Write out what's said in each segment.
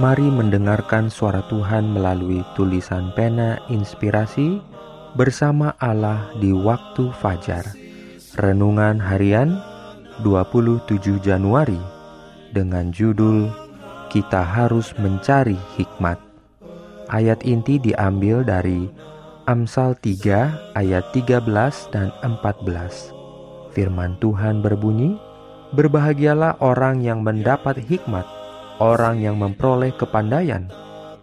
Mari mendengarkan suara Tuhan melalui tulisan pena inspirasi bersama Allah di waktu fajar. Renungan harian 27 Januari dengan judul Kita harus mencari hikmat. Ayat inti diambil dari Amsal 3 ayat 13 dan 14. Firman Tuhan berbunyi, Berbahagialah orang yang mendapat hikmat orang yang memperoleh kepandaian,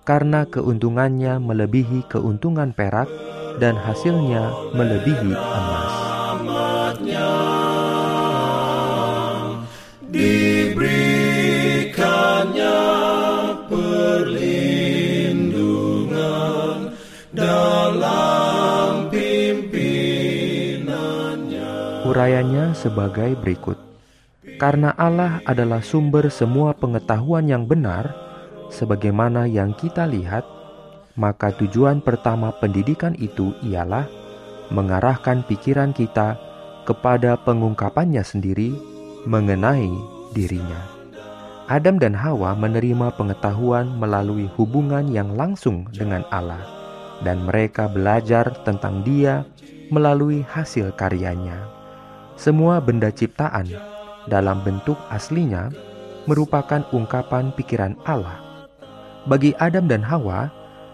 karena keuntungannya melebihi keuntungan perak dan hasilnya melebihi emas. Diberikannya perlindungan dalam pimpinannya. Urayanya sebagai berikut. Karena Allah adalah sumber semua pengetahuan yang benar, sebagaimana yang kita lihat, maka tujuan pertama pendidikan itu ialah mengarahkan pikiran kita kepada pengungkapannya sendiri mengenai dirinya. Adam dan Hawa menerima pengetahuan melalui hubungan yang langsung dengan Allah, dan mereka belajar tentang Dia melalui hasil karyanya. Semua benda ciptaan dalam bentuk aslinya merupakan ungkapan pikiran Allah. Bagi Adam dan Hawa,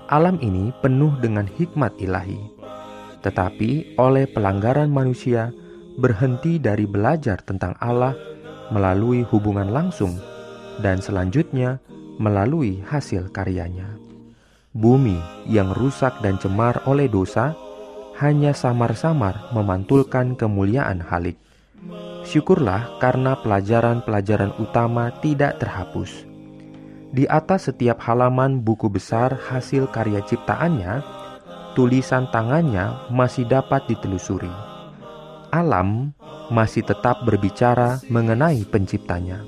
alam ini penuh dengan hikmat ilahi. Tetapi oleh pelanggaran manusia berhenti dari belajar tentang Allah melalui hubungan langsung dan selanjutnya melalui hasil karyanya. Bumi yang rusak dan cemar oleh dosa hanya samar-samar memantulkan kemuliaan Halik. Syukurlah karena pelajaran-pelajaran utama tidak terhapus. Di atas setiap halaman buku besar hasil karya ciptaannya, tulisan tangannya masih dapat ditelusuri. Alam masih tetap berbicara mengenai penciptanya.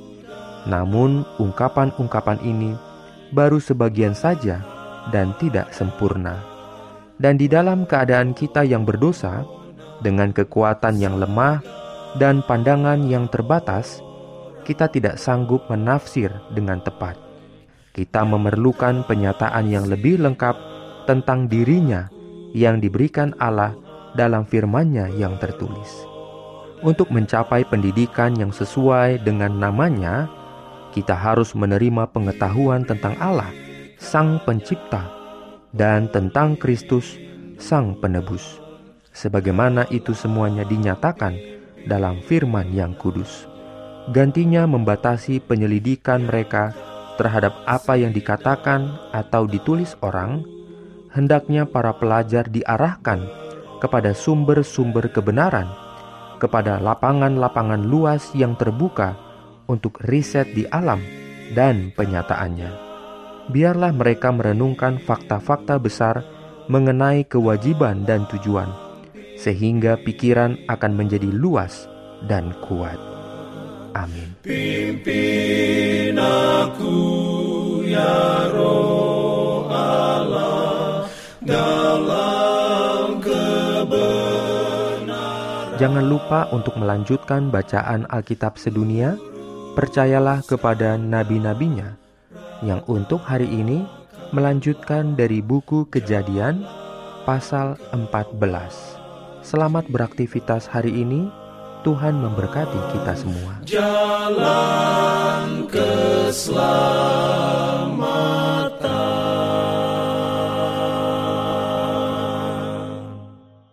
Namun, ungkapan-ungkapan ini baru sebagian saja dan tidak sempurna. Dan di dalam keadaan kita yang berdosa, dengan kekuatan yang lemah dan pandangan yang terbatas, kita tidak sanggup menafsir dengan tepat. Kita memerlukan penyataan yang lebih lengkap tentang dirinya yang diberikan Allah dalam firman-Nya yang tertulis. Untuk mencapai pendidikan yang sesuai dengan namanya, kita harus menerima pengetahuan tentang Allah, Sang Pencipta, dan tentang Kristus, Sang Penebus. Sebagaimana itu semuanya dinyatakan dalam firman yang kudus. Gantinya membatasi penyelidikan mereka terhadap apa yang dikatakan atau ditulis orang, hendaknya para pelajar diarahkan kepada sumber-sumber kebenaran, kepada lapangan-lapangan luas yang terbuka untuk riset di alam dan penyataannya. Biarlah mereka merenungkan fakta-fakta besar mengenai kewajiban dan tujuan sehingga pikiran akan menjadi luas dan kuat. Amin. Pimpin aku ya roh Allah dalam kebenaran. Jangan lupa untuk melanjutkan bacaan Alkitab sedunia. Percayalah kepada nabi-nabinya yang untuk hari ini melanjutkan dari buku Kejadian pasal 14. Selamat beraktivitas hari ini. Tuhan memberkati kita semua. Jalan keselamatan.